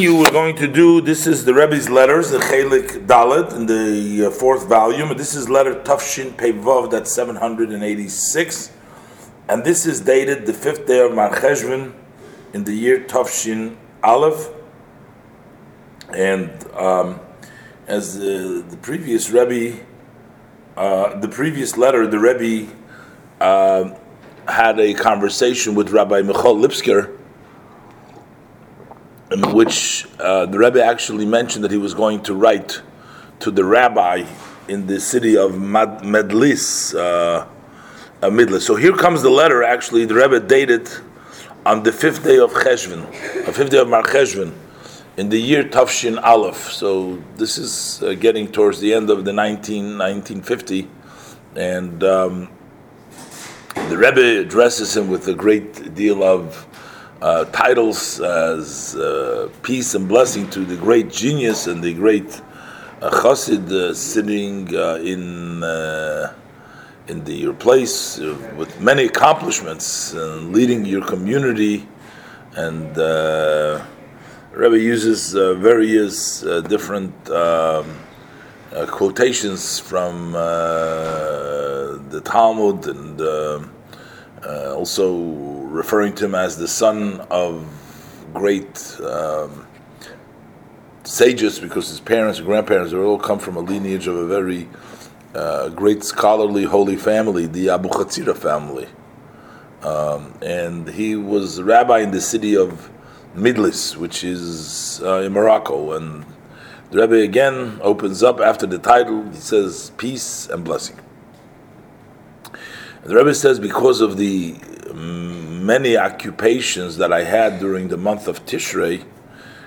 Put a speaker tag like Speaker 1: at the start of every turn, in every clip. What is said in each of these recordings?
Speaker 1: continue, we're going to do this is the Rebbe's letters, the Chelik Dalet in the uh, fourth volume. This is letter Tafshin Pevov, that's 786. And this is dated the fifth day of Mar Cheshvan in the year Tafshin Aleph. And um, as uh, the previous Rebbe, uh, the previous letter, the Rebbe uh, had a conversation with Rabbi Michal Lipsker in which uh, the Rebbe actually mentioned that he was going to write to the rabbi in the city of Mad- Medlis, uh, Midlis. So here comes the letter. Actually, the Rebbe dated on the fifth day of Cheshvan, the fifth day of Mar Cheshvan, in the year Tafshin Aleph. So this is uh, getting towards the end of the 19, 1950, and um, the Rebbe addresses him with a great deal of uh, titles as uh, peace and blessing to the great genius and the great uh, chassid uh, sitting uh, in uh, in the, your place with many accomplishments and leading your community. And Rebbe uses various different um, quotations from the Talmud and uh, also referring to him as the son of great um, sages because his parents and grandparents all come from a lineage of a very uh, great scholarly holy family, the Abu Chatzira family. Um, and he was rabbi in the city of Midlis, which is uh, in Morocco. And the Rebbe again opens up after the title, he says, Peace and blessing. The Rebbe says because of the many occupations that I had during the month of Tishrei,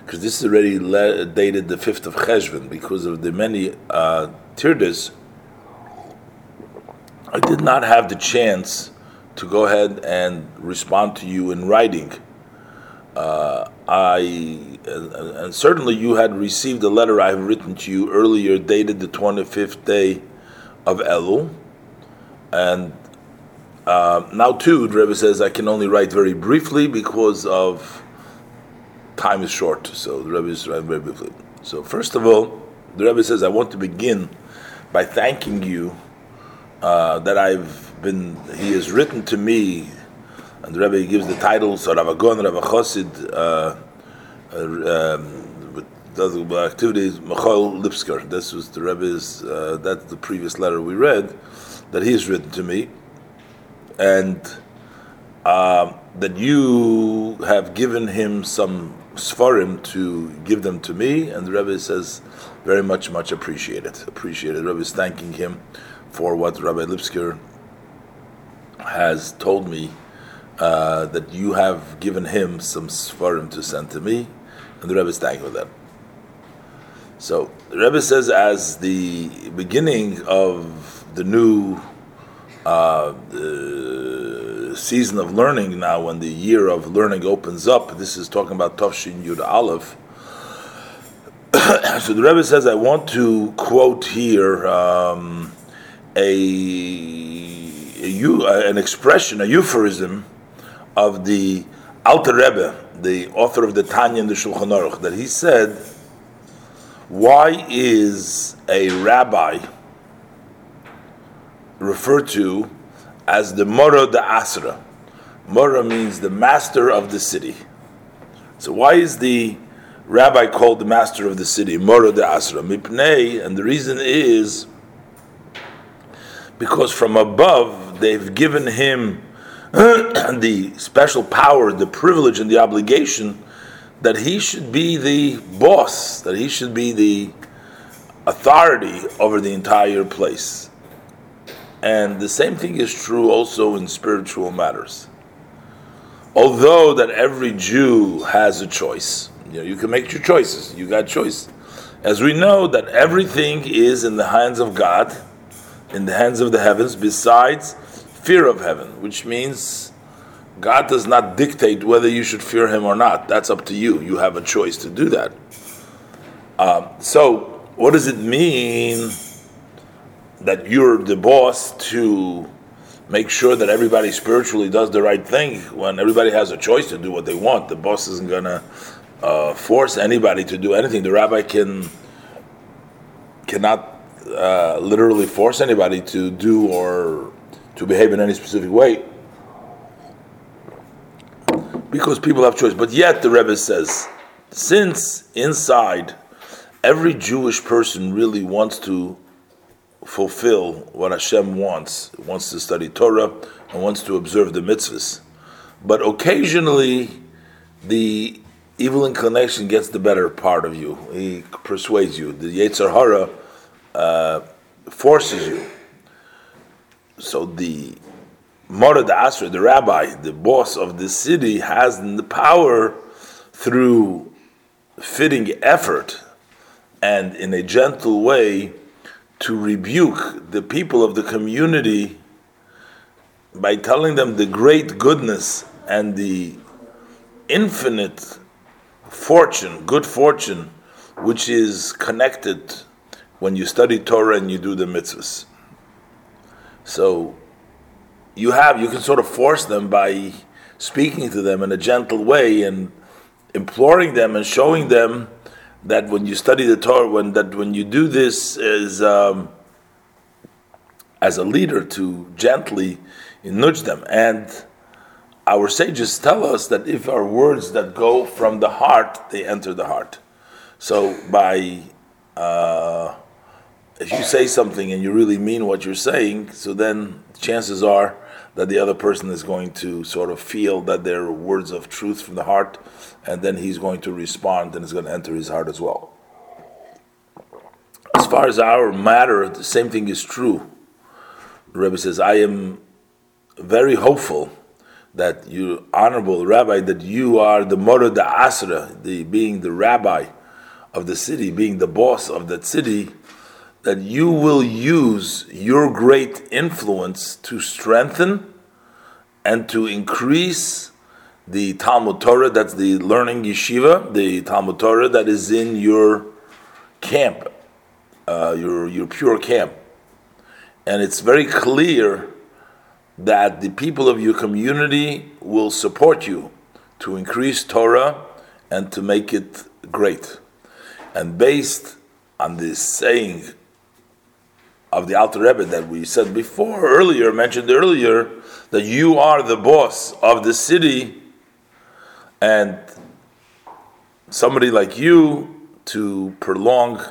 Speaker 1: because this is already le- dated the fifth of Cheshvan, because of the many uh, tirdas, I did not have the chance to go ahead and respond to you in writing. Uh, I and, certainly you had received a letter I have written to you earlier, dated the twenty fifth day of Elul, and uh, now, too, the Rebbe says I can only write very briefly because of time is short. So the Rebbe is writing very briefly. So first of all, the Rebbe says I want to begin by thanking you uh, that I've been. He has written to me, and the Rebbe gives the titles so Rav Agon, Chosid. Uh, uh, um, does activities Michal Lipsker. This was the Rebbe's. Uh, that's the previous letter we read that he has written to me and uh, that you have given him some svarim to give them to me, and the Rebbe says very much, much appreciated. Appreciated. The Rebbe is thanking him for what Rabbi Lipsker has told me uh, that you have given him some svarim to send to me, and the Rebbe is thanking for that. So the Rebbe says, as the beginning of the new uh, season of learning now, when the year of learning opens up, this is talking about Tafshin Yud Aleph. so the Rebbe says, I want to quote here um, a, a, an expression, a euphemism of the Alter Rebbe, the author of the Tanya and the Shulchan Aruch, that he said, "Why is a rabbi?" Referred to as the Mora de Asra. Mora means the master of the city. So why is the rabbi called the master of the city, Mora de Asra? Mipnei, and the reason is because from above they've given him the special power, the privilege, and the obligation that he should be the boss, that he should be the authority over the entire place. And the same thing is true also in spiritual matters. Although that every Jew has a choice, you know, you can make your choices. You got choice. As we know that everything is in the hands of God, in the hands of the heavens, besides fear of heaven, which means God does not dictate whether you should fear Him or not. That's up to you. You have a choice to do that. Um, so, what does it mean that you're the boss to make sure that everybody spiritually does the right thing when everybody has a choice to do what they want. The boss isn't going to uh, force anybody to do anything. The rabbi can cannot uh, literally force anybody to do or to behave in any specific way because people have choice. But yet, the Rebbe says, since inside every Jewish person really wants to fulfill what Hashem wants, wants to study Torah and wants to observe the mitzvahs, but occasionally the evil inclination gets the better part of you. He persuades you. The Yetzer Hara uh, forces you. So the Morad Asra, the rabbi, the boss of the city, has the power through fitting effort and in a gentle way to rebuke the people of the community by telling them the great goodness and the infinite fortune, good fortune, which is connected when you study Torah and you do the mitzvahs. So you have, you can sort of force them by speaking to them in a gentle way and imploring them and showing them that when you study the Torah, when that when you do this is um, as a leader to gently nudge them and our sages tell us that if our words that go from the heart, they enter the heart. So by uh, if you say something and you really mean what you're saying, so then chances are that the other person is going to sort of feel that they're words of truth from the heart, and then he's going to respond and it's going to enter his heart as well. As far as our matter, the same thing is true. The Rebbe says, I am very hopeful that you, honorable rabbi, that you are the Mora de Asra, the, being the rabbi of the city, being the boss of that city, that you will use your great influence to strengthen and to increase the Talmud Torah, that's the learning yeshiva, the Talmud Torah that is in your camp, uh, your, your pure camp. And it's very clear that the people of your community will support you to increase Torah and to make it great. And based on this saying of the Alter Rebbe that we said before, earlier, mentioned earlier, that you are the boss of the city, and somebody like you to prolong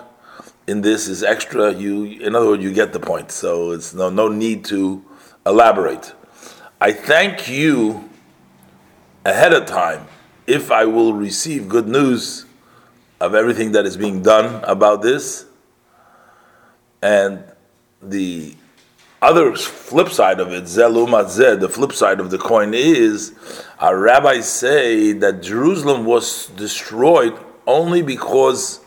Speaker 1: in this is extra. You, in other words, you get the point. So it's no no need to elaborate. I thank you ahead of time if I will receive good news of everything that is being done about this. And the other flip side of it, Zeluma Zed, the flip side of the coin is our rabbis say that Jerusalem was destroyed only because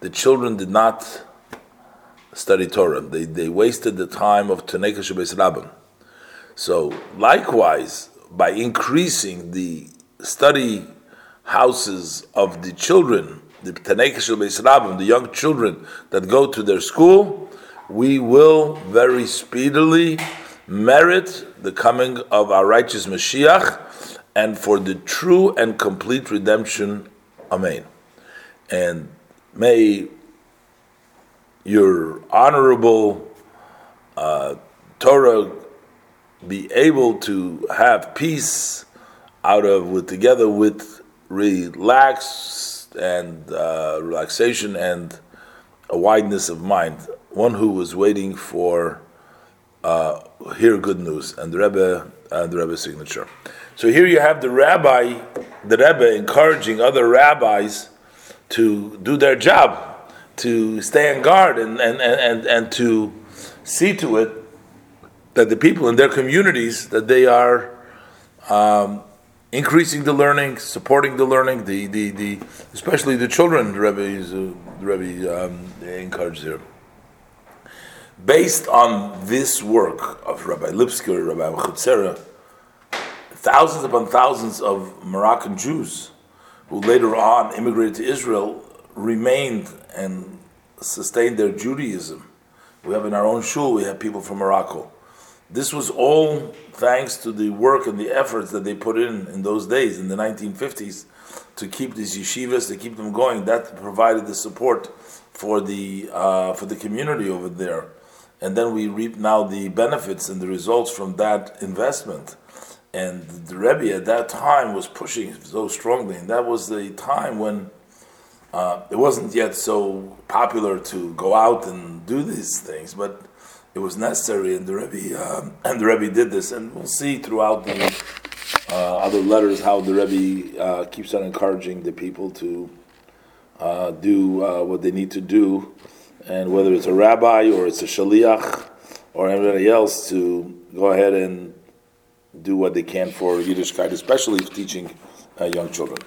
Speaker 1: the children did not study Torah. They, they wasted the time of Taneka Shabbat Rabbim. So, likewise, by increasing the study houses of the children, the Tenechasu Beis Rabban, the young children that go to their school, we will very speedily merit the coming of our righteous Mashiach and for the true and complete redemption. Amen. And may your honorable uh, Torah be able to have peace out of with together with relax and uh, relaxation and a wideness of mind. One who was waiting for uh, hear good news and the Rebbe and the Rebbe's signature. So here you have the rabbi, the Rebbe encouraging other rabbis to do their job, to stay on guard and, and, and, and to see to it that the people in their communities that they are um, increasing the learning, supporting the learning, the, the, the especially the children. The Rebbe, is, uh, the Rebbe um, encouraged here. Based on this work of Rabbi Lipsker, Rabbi Chutzera, thousands upon thousands of Moroccan Jews who later on immigrated to Israel remained and sustained their Judaism. We have in our own shul, we have people from Morocco this was all thanks to the work and the efforts that they put in in those days, in the 1950s, to keep these yeshivas, to keep them going. That provided the support for the uh, for the community over there, and then we reap now the benefits and the results from that investment. And the Rebbe at that time was pushing so strongly, and that was the time when uh, it wasn't yet so popular to go out and do these things, but it was necessary, and the Rebbe um, and the Rebbe did this, and we'll see throughout the uh, other letters how the Rebbe uh, keeps on encouraging the people to uh, do uh, what they need to do, and whether it's a rabbi or it's a shaliach or anybody else to go ahead and do what they can for Yiddishkeit, especially teaching uh, young children.